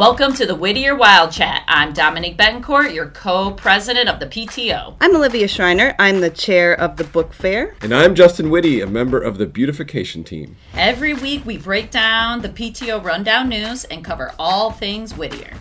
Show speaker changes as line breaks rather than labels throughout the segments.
Welcome to the Whittier Wild Chat. I'm Dominique Betancourt, your co president of the PTO.
I'm Olivia Schreiner. I'm the chair of the book fair.
And I'm Justin Whitty, a member of the beautification team.
Every week we break down the PTO rundown news and cover all things Whittier.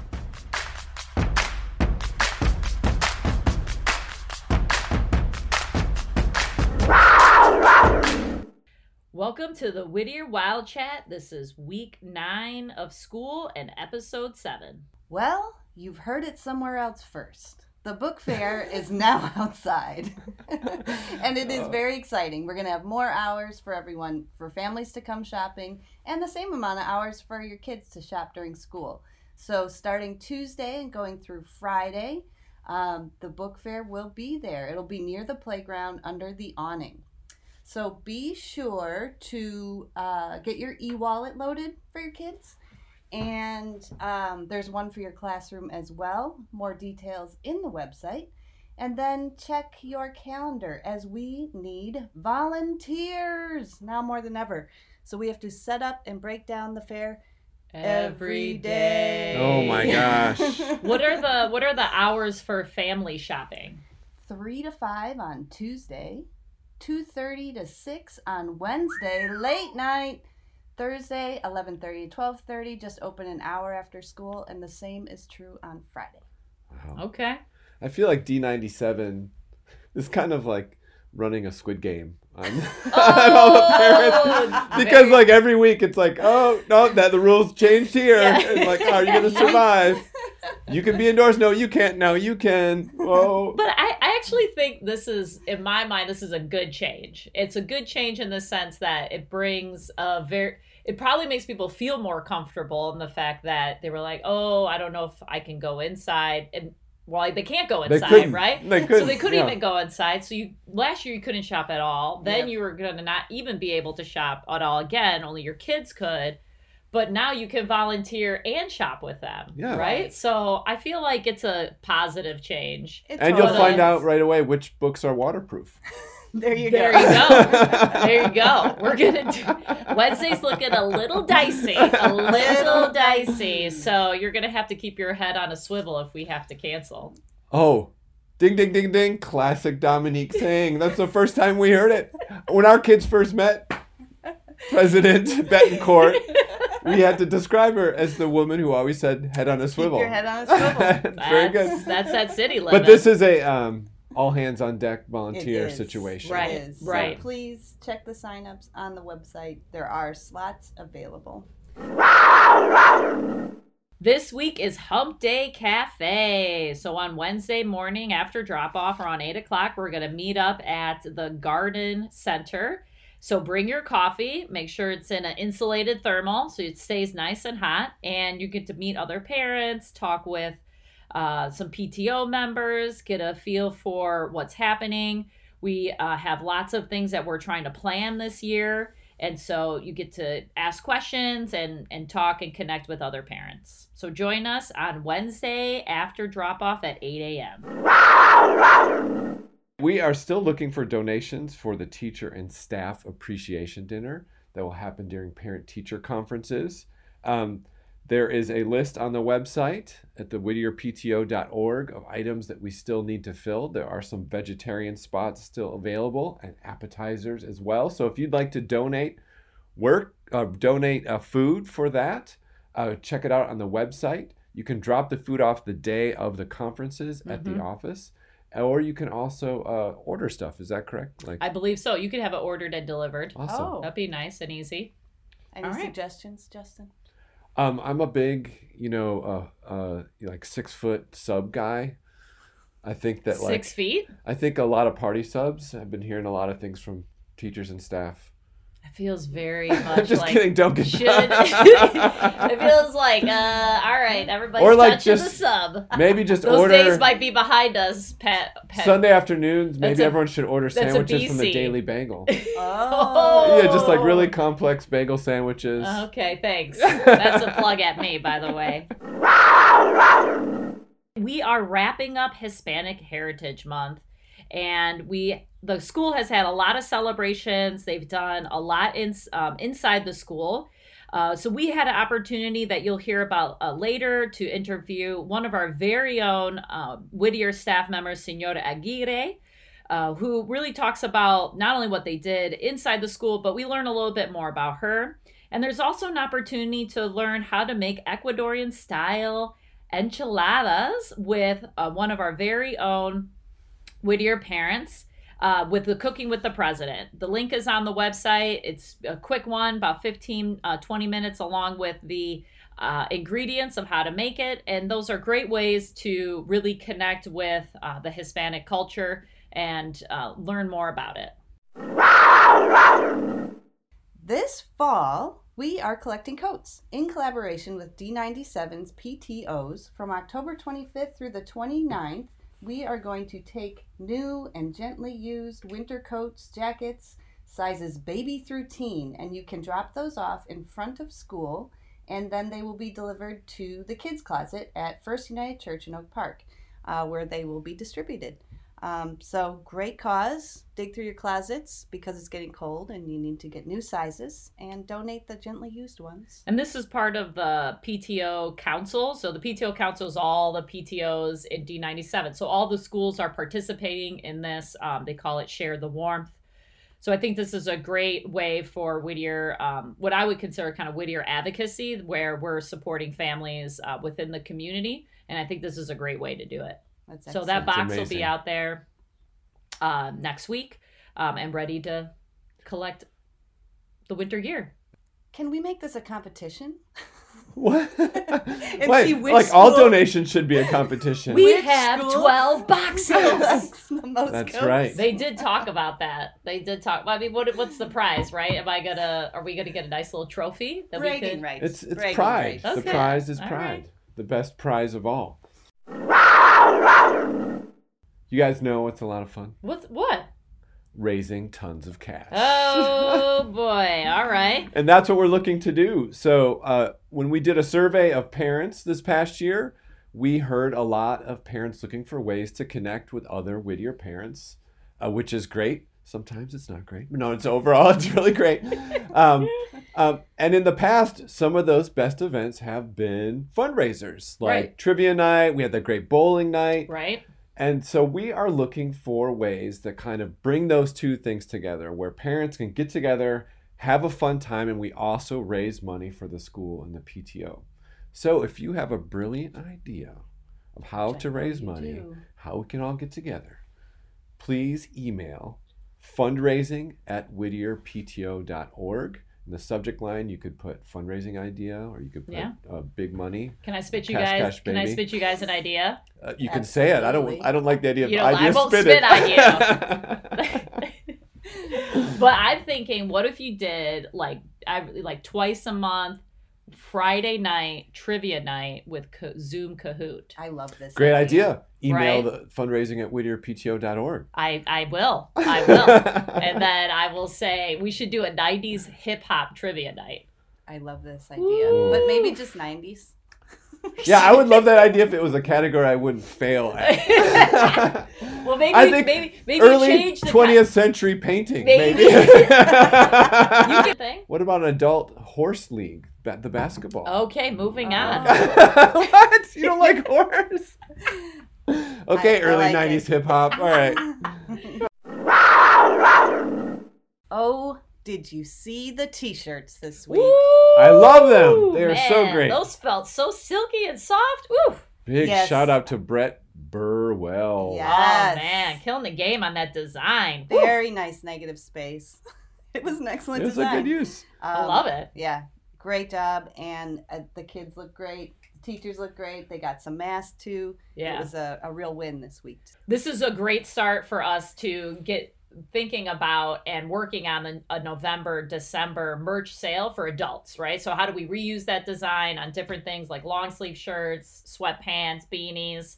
Welcome to the Whittier Wild Chat. This is week nine of school and episode seven.
Well, you've heard it somewhere else first. The book fair is now outside. and it is very exciting. We're going to have more hours for everyone, for families to come shopping, and the same amount of hours for your kids to shop during school. So, starting Tuesday and going through Friday, um, the book fair will be there. It'll be near the playground under the awning. So be sure to uh, get your e wallet loaded for your kids. And um, there's one for your classroom as well. More details in the website. And then check your calendar as we need volunteers now more than ever. So we have to set up and break down the fair every day.
Oh my gosh.
What are the what are the hours for family shopping?
3 to 5 on Tuesday, 2:30 to 6 on Wednesday, late night. Thursday, 11:30 to 12:30, just open an hour after school and the same is true on Friday.
Wow.
Okay.
I feel like D97 is kind of like running a squid game on, on all the parents. Oh, because
very-
like every week it's like, oh no, that the rules changed here.
Yeah.
And like, are you gonna survive? You can be indoors. No, you can't. No, you can. oh
But I, I actually think this is, in my mind, this is a good change. It's a good change in the sense that it brings a very, it probably makes people feel more comfortable in the fact that they were like, oh, I don't know if I can go inside. And well, they can't go inside, right?
They
so they couldn't
yeah.
even go inside. So you last year you couldn't shop at all. Then
Yep.
you were gonna not even be able to shop at all again. Only your kids could. But now you can volunteer and shop with them.
Yeah.
Right. So I feel like it's a positive change.
It
And you'll find out right away which books are waterproof.
There you go
There
go.
you go. There you go. We're gonna do Wednesday's looking a little dicey, a little dicey. So you're gonna have to keep your head on a swivel if we have to cancel.
Oh, ding, ding, ding, ding. Classic Dominique saying. That's the first time we heard it. When our kids first met President Betancourt, we had to describe her as the woman who always said head on a
Keep
swivel.
your head on a swivel.
Very
That's,
good.
that's that city living.
But this is a um, all hands on deck volunteer
It is.
situation.
Right,
It is.
right.
So please check the signups on the website. There are slots available.
This week is Hump Day Cafe. So on Wednesday morning after drop off around 8 o'clock, we're going to meet up at the Garden Center. So bring your coffee. Make sure it's in an insulated thermal so it stays nice and hot. And you get to meet other parents, talk with uh, some PTO members, get a feel for what's happening. We uh, have lots of things that we're trying to plan this year. And so you get to ask questions and, and talk and connect with other parents. So join us on Wednesday after drop off at 8 a.m.
We are still looking for donations for the teacher and staff appreciation dinner that will happen during parent teacher conferences. Um, there is a list on the website at the whittierpto.org of items that we still need to fill. There are some vegetarian spots still available and appetizers as well. So if you'd like to donate work, uh, donate uh, food for that, uh, check it out on the website. You can drop the food off the day of the conferences at the
Mhm.
office, or you can also uh, order stuff. Is that correct? Like
I believe so. You could have it ordered and delivered.
awesome.
Oh.
That'd be nice and easy.
Any
All right.
suggestions, Justin?
Um, I'm a big, you know, uh, uh, like six foot sub guy. I think that like
Six feet?
I think a lot of party subs. I've been hearing a lot of things from teachers and staff.
It feels very much
Just
like.
kidding. Don't get
Should it feels like uh all right everybody's
Or like
touching
just
the sub.
Maybe just
Those
order
days might be behind us, Pat. Pat.
Sunday afternoons.
That's
Maybe
a-
everyone should order sandwiches from the Daily Bagel.
Oh.
Yeah, just like really complex bagel sandwiches.
Okay, thanks. That's a plug at me, by the way. We are wrapping up Hispanic Heritage Month, and we the school has had a lot of celebrations. They've done a lot in, um, inside the school. Uh, so we had an opportunity that you'll hear about uh, later to interview one of our very own uh, Whittier staff members, Senora Aguirre, uh, who really talks about not only what they did inside the school, but we learn a little bit more about her. And there's also an opportunity to learn how to make Ecuadorian style enchiladas with uh, one of our very own Whittier parents. Uh, with the cooking with the president. The link is on the website. It's a quick one, about 15, uh, 20 minutes, along with the uh, ingredients of how to make it. And those are great ways to really connect with uh, the Hispanic culture and uh, learn more about it.
This fall, we are collecting coats in collaboration with D97's PTOs from October 25th through the 29th. We are going to take new and gently used winter coats, jackets, sizes baby through teen, and you can drop those off in front of school, and then they will be delivered to the kids' closet at First United Church in Oak Park, uh, where they will be distributed. Um, so great cause. Dig through your closets because it's getting cold and you need to get new sizes and donate the gently used ones.
And this is part of the PTO council. So the PTO council is all the PTOs in D97. So all the schools are participating in this. Um, they call it Share the Warmth. So I think this is a great way for Whittier, um, what I would consider kind of Whittier advocacy, where we're supporting families uh, within the community. And I think this is a great way to do it.
That's
So that box will be out there uh, next week um, and ready to collect the winter gear.
Can we make this a competition?
What?
And
Wait,
see which
like all donations should be a competition.
We
Which
have
school
12 boxes.
Collects the most
That's
coats?
right.
they did talk about that. They did talk. I mean, what what's the prize, right? Am I gonna? Are we gonna get a nice little trophy that we
Bragging
could?
rights.
it's it's
Bragging
pride.
rights.
The
Okay.
prize is pride.
right.
The best prize of all. You guys know it's a lot of fun.
What? What?
Raising tons of cash.
Oh boy! All right.
And that's what we're looking to do. So, uh, when we did a survey of parents this past year, we heard a lot of parents looking for ways to connect with other Whittier parents, uh, which is great. Sometimes it's not great, no, it's overall it's really great. Um, um, and in the past, some of those best events have been fundraisers, like
Right.
trivia night. We had the great bowling night,
Right.
And so we are looking for ways that kind of bring those two things together where parents can get together, have a fun time, and we also raise money for the school and the PTO. So if you have a brilliant idea of how
I
to raise money,
do.
how we can all get together, please email fundraising at whittierpto.org. In the subject line, you could put fundraising idea or you could put
Yeah.
uh, big money.
Can I spit you
Cash,
guys?
cash,
can I spit you guys an idea?
Uh, you can say it. I don't. I don't like the idea of
You don't- I
idea
won't
spit,
spit
it.
but I'm thinking, what if you did like I like twice a month, Friday night trivia night with Ka- Zoom Kahoot.
I love this.
Great idea. Email
Right.
the fundraising at whittierpto.org.
I I will, I will, and then I will say we should do a '90s hip hop trivia night.
I love this idea.
Woo.
But maybe just 90s.
yeah, I would love that idea if it was a category I wouldn't fail at.
Well, maybe
I think
maybe maybe
Early
change the
20th century painting,
Maybe.
maybe.
you can think.
what about an adult horse league? Ba- the basketball.
Okay, moving
Oh.
on.
what? You don't like horse? Okay,
I
early
like
90s hip hop. All right.
oh, did you see the t-shirts this week?
I love them. They are so great.
Those felt so silky and soft. Ooh.
Big
Yes.
shout out to Brett Burwell.
Yeah.
Oh man, killing the game on that design. Woo.
Very nice negative space. It was an excellent
It was
design.
a good use.
I
Um,
love it.
Yeah, great job. And uh, the kids look great. The teachers look great. They got some masks too.
Yeah, It
was a, a real win this week.
This is a great start for us to get thinking about and working on a, a November, December merch sale for adults, right? So how do we reuse that design on different things like long sleeve shirts, sweatpants, beanies?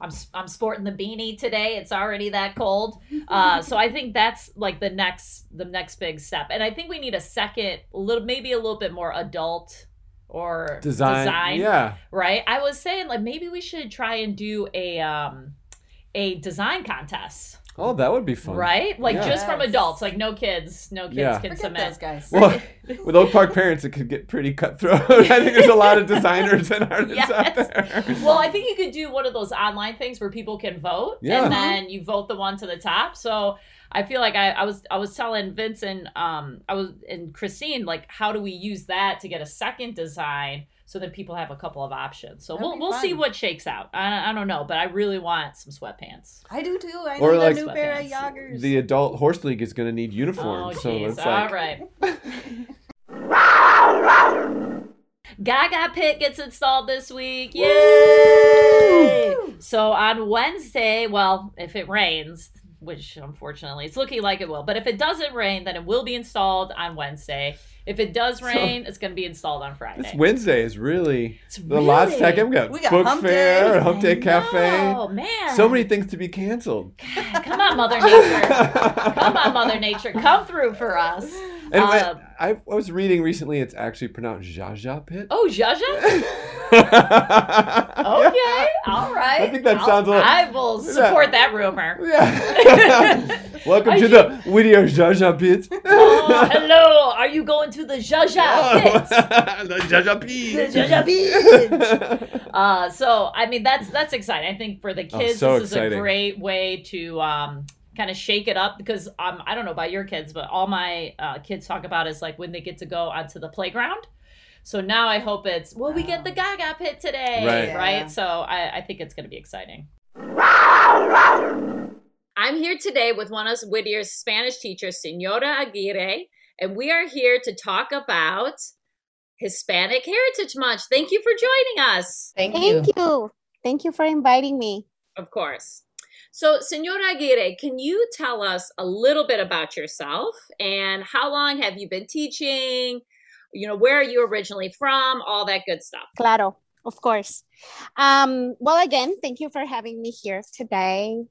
I'm, I'm sporting the beanie today. It's already that cold. Uh, so I think that's like the next the next big step. And I think we need a second, little maybe a little bit more adult or
Design. Yeah.
right? I was saying like maybe we should try and do a um a design contest.
Oh, that would be fun.
Right? Like
Yeah.
just from adults, like no kids, no kids
Yeah.
can
Forget those
submit.
guys.
Well, with Oak Park parents, it could get pretty cutthroat. I think there's a lot of designers and artists out there.
Well, I think you could do one of those online things where people can vote,
Yeah.
and then you vote the one to the top. So I feel like I, I was I was telling Vincent, um, I was and Christine, like, how do we use that to get a second design so then people have a couple of options? So
That'd
we'll we'll see what shakes out. I, I don't know, but I really want some sweatpants.
I do too. I
Or
need
like
a new pair of joggers.
The adult horse league is going to need
Oh,
uniforms, so
jeez.
it's
All
like
right. Gaga Pit gets installed this week. Yay! So on Wednesday, well, if it rains, which unfortunately it's looking like it will, but if it doesn't rain, then it will be installed on Wednesday. If it does
So-
rain, it's going to be installed on
this
Friday.
Wednesday is really
It's
the Lots Tech.
really-
We've got, book
Hump
fair,
Day.
Hump Day Cafe.
Oh man!
So many things to be canceled.
God, come on, Mother Nature! come on, Mother Nature! Come through for us.
And
Um,
I, I was reading recently, it's actually pronounced Jaja Pit.
Oh, Jaja.
okay.
Okay, all right.
I think that
I'll-
sounds a little-
I will support that rumor.
Yeah. Welcome
I
to the Whittier Jaja Pit.
Oh, hello. Are you going to the Jaja pit?
the Jaja Pit.
The Jaja Pit. Uh, so I mean that's that's exciting. I think for the
Oh,
kids,
so
this is a great way to um, kind of shake it up because um, I don't know about your kids, but all my uh, kids talk about is like when they get to go onto the playground. So now I hope it's well, we get the Gaga pit today,
Right.
right?
Yeah.
So I, I think it's going to be exciting. I'm here today with one of Whittier's Spanish teachers, Senora Aguirre, and we are here to talk about Hispanic Heritage Month. Thank you for joining us.
Thank, you.
Thank
you.
you. Thank you for inviting me.
Of course. So, Senora Aguirre, can you tell us a little bit about yourself and how long have you been teaching? You know, where are you originally from? All that good stuff.
Claro, of course. Um, well, again, thank you for having me here today.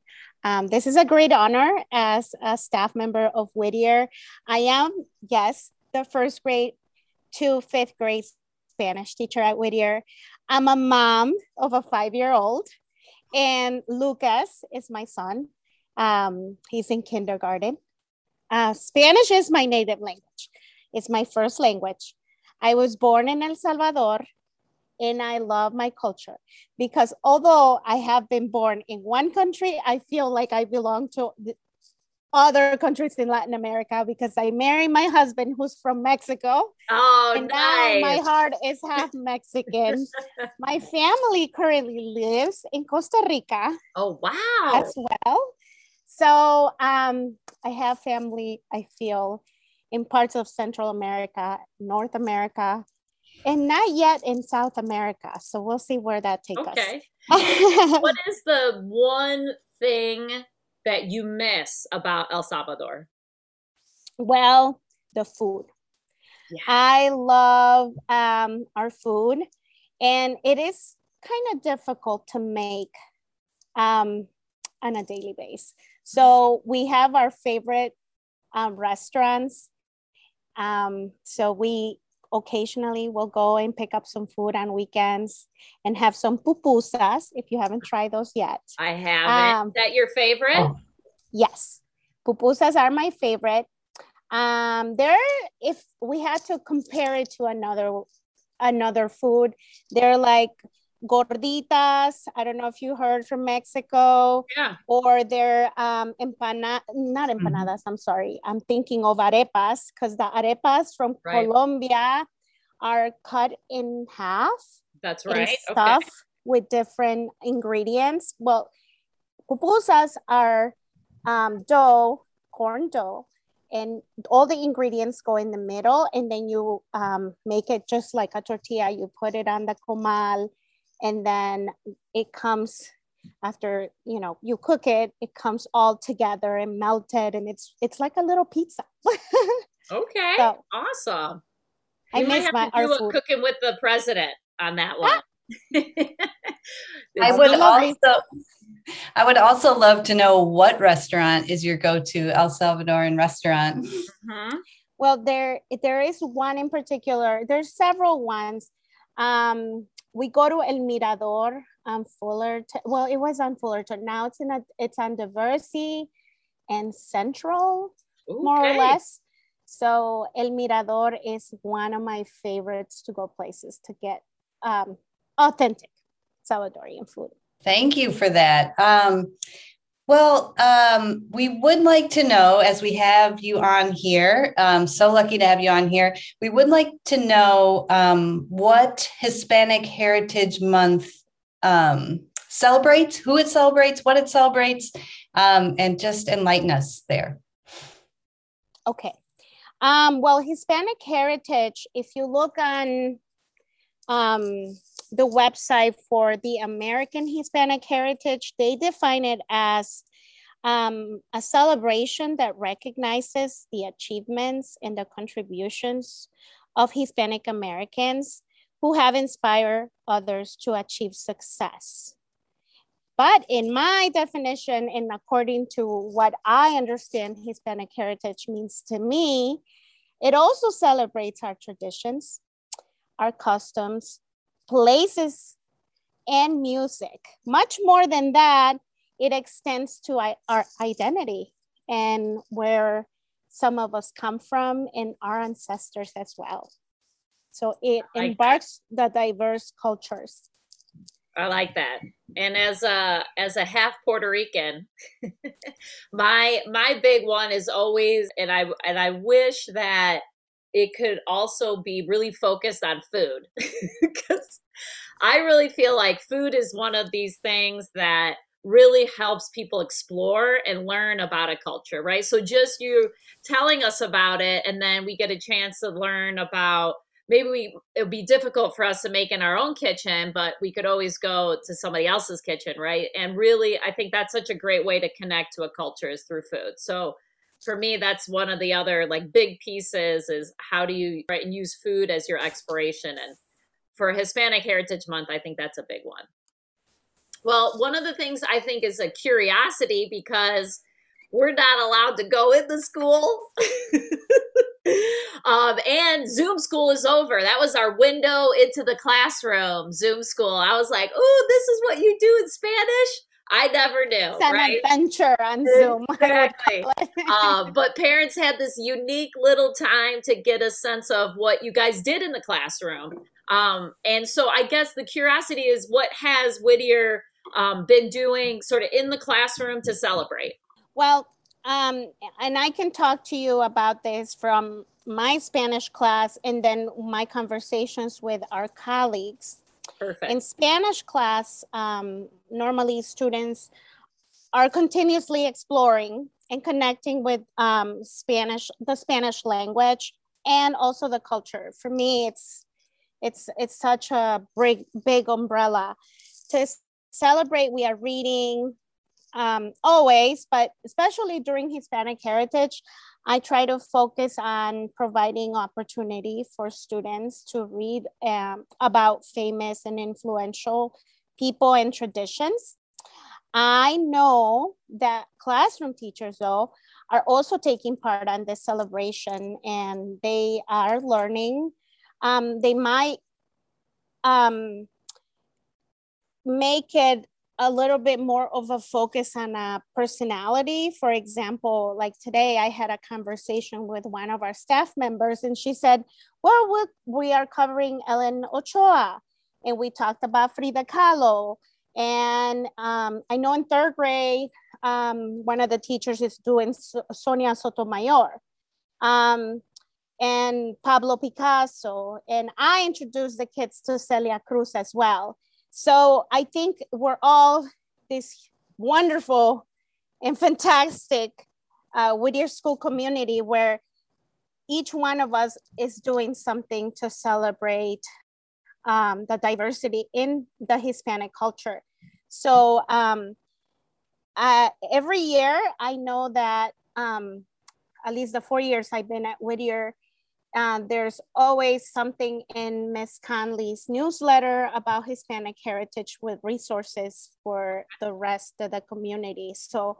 Um, this is a great honor as a staff member of Whittier. I am, yes, the first grade to fifth grade Spanish teacher at Whittier. I'm a mom of a five year old, and Lucas is my son. Um, he's in kindergarten. Uh, Spanish is my native language, it's my first language. I was born in El Salvador and I love my culture because although I have been born in one country, I feel like I belong to the other countries in Latin America because I married my husband who's from Mexico
Oh,
and now my heart is half Mexican. my family currently lives in Costa Rica
Oh, wow.
as well. So um, I have family, I feel, in parts of Central America, North America, and not yet in South America. So we'll see where that takes
Okay.
us. Okay.
what is the one thing that you miss about El Salvador?
well, the food.
Yeah.
I love um, our food, and it is kind of difficult to make um, on a daily basis. So we have our favorite um, restaurants. Um, so we occasionally we'll go and pick up some food on weekends and have some pupusas if you haven't tried those yet.
I haven't.
Um,
is that your favorite?
Yes, pupusas are my favorite. Um, there, if we had to compare it to another another food, they're like gorditas. I don't know if you heard from Mexico,
Yeah.
or they're um empana not empanadas. I'm sorry. I'm thinking of arepas because the arepas from
Right.
Colombia are cut in half
That's right. Okay.
stuff with different ingredients. Well, pupusas are um, dough, corn dough, and all the ingredients go in the middle, and then you um, make it just like a tortilla. You put it on the comal, and then it comes after you know you cook it. It comes all together and melted, and it's it's like a little pizza.
Okay.
So-
awesome.
I
We
miss
have
my
to do a
food.
cooking with the president on that one.
I would
lovely.
also I would also love to know what restaurant is your go-to El Salvadoran restaurant.
Mhm.
Well, there there is one in particular. There's several ones. Um, we go to El Mirador on Fullerton. Well, it was on Fullerton. Now it's in a it's on Diversey. and Central, okay. more or less. So El Mirador is one of my favorites to go places to get um, authentic Salvadorian food.
Thank you for that. Um, well, um, we would like to know, as we have you on here, um, so lucky to have you on here. We would like to know um, what Hispanic Heritage Month um, celebrates, who it celebrates, what it celebrates, um, and just enlighten us there.
Okay. Um, well, Hispanic Heritage, if you look on the website for the American Hispanic Heritage, they define it as um, a celebration that recognizes the achievements and the contributions of Hispanic Americans who have inspired others to achieve success. But in my definition, and according to what I understand Hispanic heritage means to me, it also celebrates our traditions, our customs, places, and music. Much more than that, it extends to our identity and where some of us come from and our ancestors as well. So it embarks the diverse cultures.
I like that. And as a as a half Puerto Rican, my my big one is always and I and I wish that it could also be really focused on food because I really feel like food is one of these things that really helps people explore and learn about a culture, right? So just you telling us about it and then we get a chance to learn about maybe we it would be difficult for us to make in our own kitchen, but we could always go to somebody else's kitchen, right? And really I think that's such a great way to connect to a culture is through food. So for me that's one of the other like big pieces is how do you right use food as your exploration and for hispanic heritage month i think that's a big one. Well one of the things i think is a curiosity because we're not allowed to go in the school. Um, and zoom school is over. That was our window into the classroom zoom school. I was like oh this is what you do in spanish I never knew.
It's an
right?
adventure on Zoom.
Exactly. uh, but parents had this unique little time to get a sense of what you guys did in the classroom. Um, and so I guess the curiosity is what has Whittier um, been doing sort of in the classroom to celebrate?
Well, um, and I can talk to you about this from my Spanish class and then my conversations with our colleagues.
Perfect.
In Spanish class, um, normally students are continuously exploring and connecting with um, Spanish, the Spanish language, and also the culture. For me, it's it's it's such a big big umbrella. To celebrate, we are reading um, always, but especially during Hispanic Heritage, I try to focus on providing opportunity for students to read um, about famous and influential people and traditions. I know that classroom teachers, though, are also taking part on this celebration and they are learning. Um, they might um, make it a little bit more of a focus on a personality. For example, like today, I had a conversation with one of our staff members, and she said, Well, we are covering Ellen Ochoa, and we talked about Frida Kahlo. And um, I know in third grade, um, one of the teachers is doing Sonia Sotomayor um, and Pablo Picasso. And I introduced the kids to Celia Cruz as well. So I think we're all this wonderful and fantastic uh, Whittier School community where each one of us is doing something to celebrate um, the diversity in the Hispanic culture. So um, uh, every year, I know that um, at least the four years I've been at Whittier, uh, there's always something in Ms. Conley's newsletter about Hispanic heritage with resources for the rest of the community. So,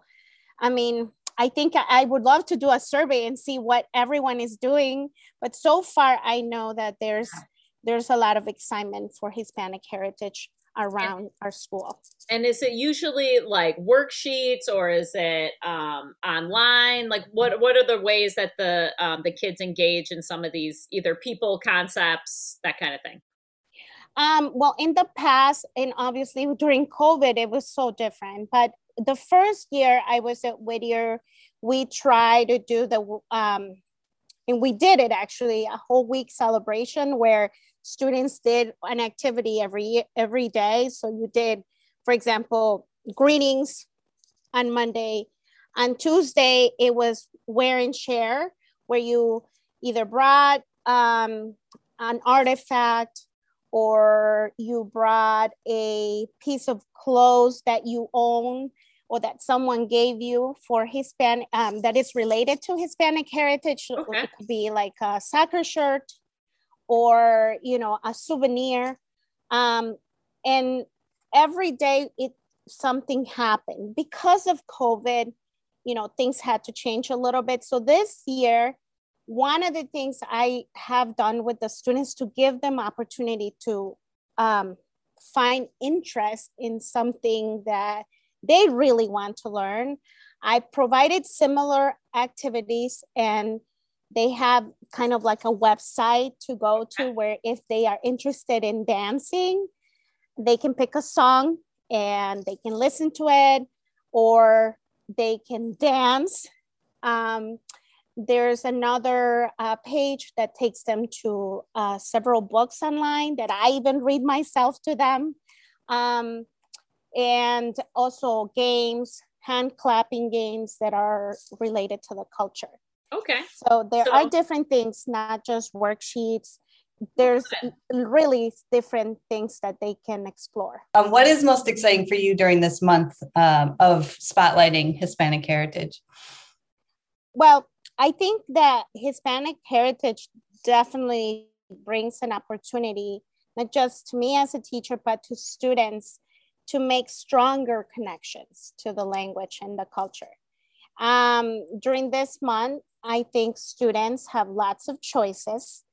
I mean, I think I would love to do a survey and see what everyone is doing. But so far, I know that there's there's a lot of excitement for Hispanic heritage around and, our school.
And is it usually like worksheets or is it um, online? Like what what are the ways that the um, the kids engage in some of these either people concepts that kind of thing?
Um, well, in the past, and obviously during COVID, it was so different. But the first year I was at Whittier, we tried to do the um, and we did it actually a whole week celebration where students did an activity every every day. So you did, for example, greetings on Monday. On Tuesday, it was wear and share, where you either brought um, an artifact or you brought a piece of clothes that you own or that someone gave you for Hispanic um, that is related to Hispanic heritage. Okay. It could be like a soccer shirt or you know a souvenir. Um, and every day it something happened because of COVID. You know things had to change a little bit. So this year, one of the things I have done with the students to give them opportunity to um, find interest in something that they really want to learn. I provided similar activities and they have kind of like a website to go to where if they are interested in dancing, they can pick a song and they can listen to it or they can dance. Um, there's another uh, page that takes them to uh, several books online that I even read myself to them. Um, and also games, hand clapping games that are related to the culture.
Okay.
So there so, are different things, not just worksheets. There's okay. really different things that they can explore.
Um, what is most exciting for you during this month um, of spotlighting Hispanic heritage?
Well, I think that Hispanic heritage definitely brings an opportunity, not just to me as a teacher, but to students to make stronger connections to the language and the culture. Um, during this month, I think students have lots of choices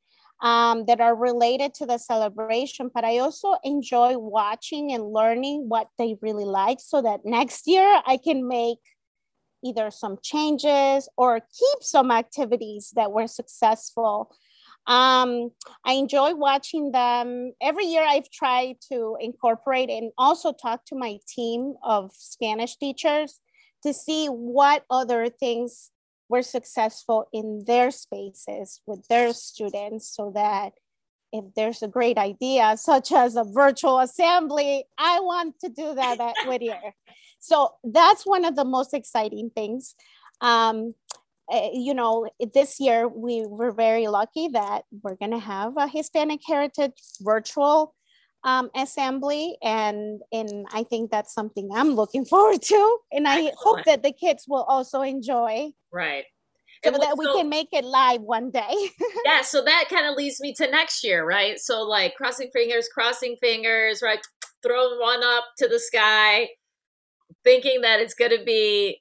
um, that are related to the celebration, but I also enjoy watching and learning what they really like so that next year I can make either some changes or keep some activities that were successful um, I enjoy watching them. Every year I've tried to incorporate and also talk to my team of Spanish teachers to see what other things were successful in their spaces with their students so that if there's a great idea such as a virtual assembly i want to do that at whittier so that's one of the most exciting things um, uh, you know, this year we were very lucky that we're going to have a Hispanic Heritage virtual um, assembly, and and I think that's something I'm looking forward to, and I Excellent. hope that the kids will also enjoy.
Right.
So and that we can make it live one day.
yeah, so that kind of leads me to next year, right? So like crossing fingers, crossing fingers, right? Throwing one up to the sky, thinking that it's going to be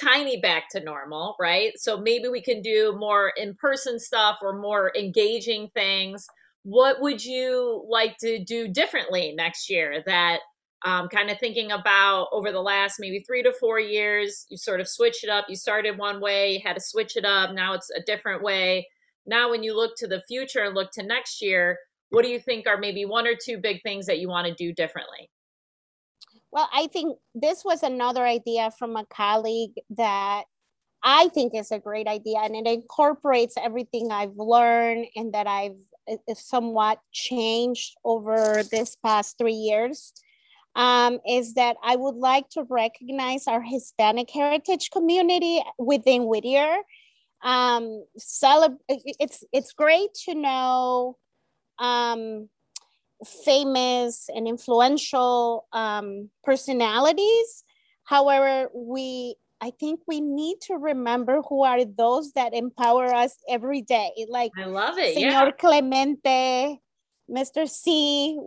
tiny back to normal, right? So maybe we can do more in person stuff or more engaging things. What would you like to do differently next year that um, kind of thinking about over the last maybe three to four years, you sort of switch it up. You started one way, you had to switch it up. Now it's a different way. Now, when you look to the future and look to next year, what do you think are maybe one or two big things that you want to do differently?
Well, I think this was another idea from a colleague that I think is a great idea, and it incorporates everything I've learned and that I've somewhat changed over this past three years. Um, is that I would like to recognize our Hispanic heritage community within Whittier. Um, it's it's great to know um, famous and influential um, personalities. However, we I think we need to remember who are those that empower us every day. Like
I love it.
Senor
yeah.
Clemente, Mr. C.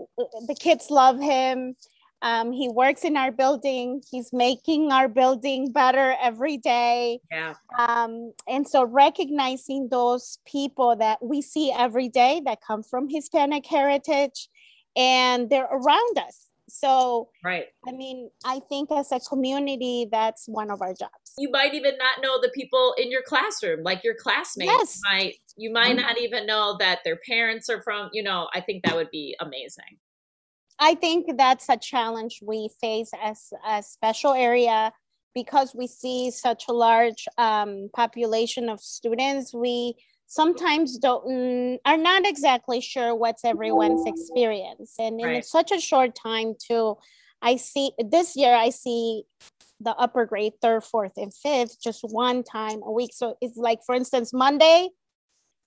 The kids love him. Um, he works in our building. He's making our building better every day.
Yeah.
Um, and so recognizing those people that we see every day that come from Hispanic heritage and they're around us So,
right.
I mean, I think as a community, that's one of our jobs.
You might even not know the people in your classroom, like your classmates.
Yes.
Might you might
Mm-hmm.
not even know that their parents are from. You know, I think that would be amazing.
I think that's a challenge we face as a special area because we see such a large um, population of students. We sometimes don't mm, are not exactly sure what's everyone's experience, and in such a short time too. I see this year. I see the upper grade third, fourth, and fifth just one time a week. So it's like, for instance, Monday,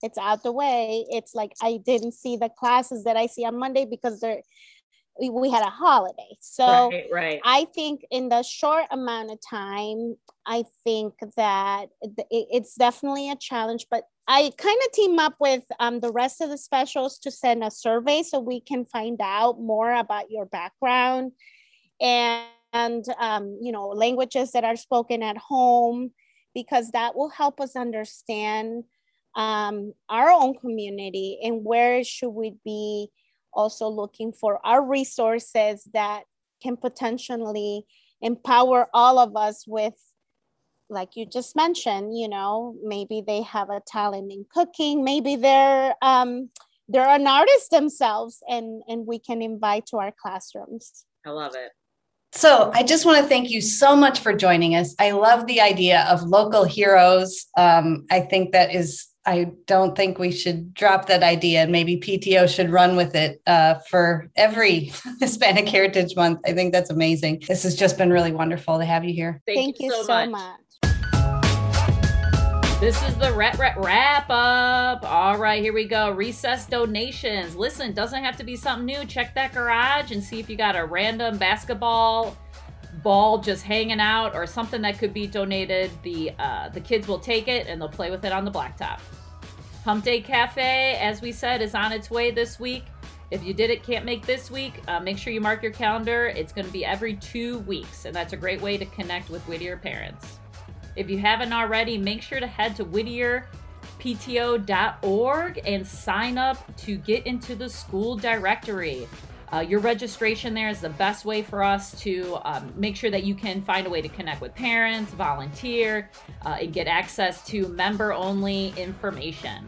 it's out the way. It's like I didn't see the classes that I see on Monday because they're we, we had a holiday. So
right, right.
I think in the short amount of time, I think that it's definitely a challenge, but I kind of team up with um, the rest of the specials to send a survey so we can find out more about your background and, and um, you know, languages that are spoken at home, because that will help us understand um, our own community and where should we be also looking for our resources that can potentially empower all of us with like you just mentioned you know maybe they have a talent in cooking maybe they're um they're an artist themselves and and we can invite to our classrooms
I love it.
So I just want to thank you so much for joining us. I love the idea of local heroes. Um, I think that is, I don't think we should drop that idea. Maybe PTO should run with it uh, for every Hispanic Heritage Month. I think that's amazing. This has just been really wonderful to have you here.
Thank,
thank, you, so,
much.
much.
This is the wrap, wrap, wrap up. All right, here we go. Recess donations. Listen, doesn't have to be something new. Check that garage and see if you got a random basketball ball just hanging out or something that could be donated. The uh, the kids will take it and they'll play with it on the blacktop. Hump Day Cafe, as we said, is on its way this week. If you did it, can't make this week, uh, make sure you mark your calendar. It's going to be every two weeks, and that's a great way to connect with Whittier parents. If you haven't already, make sure to head to whittierpto.org and sign up to get into the school directory. Uh, your registration there is the best way for us to um, make sure that you can find a way to connect with parents, volunteer, uh, and get access to member only information.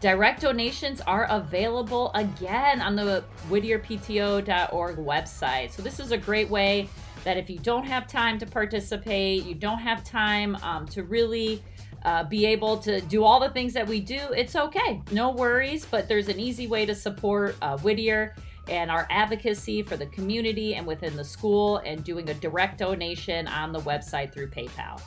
Direct donations are available again on the whittierpto.org website. So, this is a great way that if you don't have time to participate, you don't have time um, to really uh, be able to do all the things that we do, it's okay. No worries, but there's an easy way to support uh, Whittier and our advocacy for the community and within the school and doing a direct donation on the website through PayPal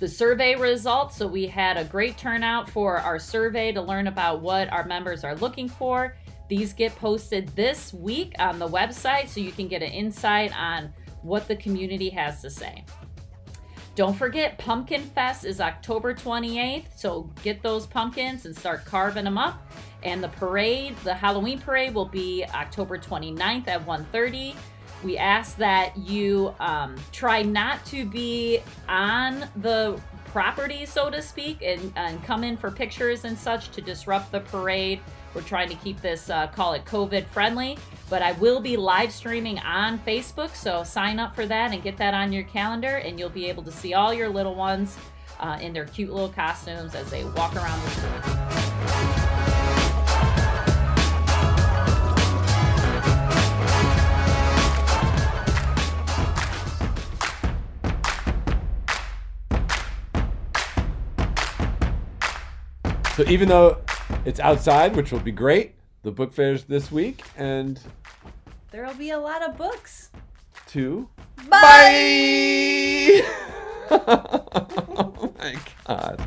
the survey results. So we had a great turnout for our survey to learn about what our members are looking for. These get posted this week on the website so you can get an insight on what the community has to say. Don't forget, Pumpkin Fest is October 28th, so get those pumpkins and start carving them up. And the parade, the Halloween parade, will be October 29th at 1:30 we ask that you um, try not to be on the property, so to speak, and, and come in for pictures and such to disrupt the parade. We're trying to keep this, uh, call it COVID friendly, but I will be live streaming on Facebook, so sign up for that and get that on your calendar, and you'll be able to see all your little ones uh, in their cute little costumes as they walk around the street.
So even though it's outside, which will be great, the book fair's this week, and
There'll be a lot of books.
two.
Bye.
Bye. oh my god.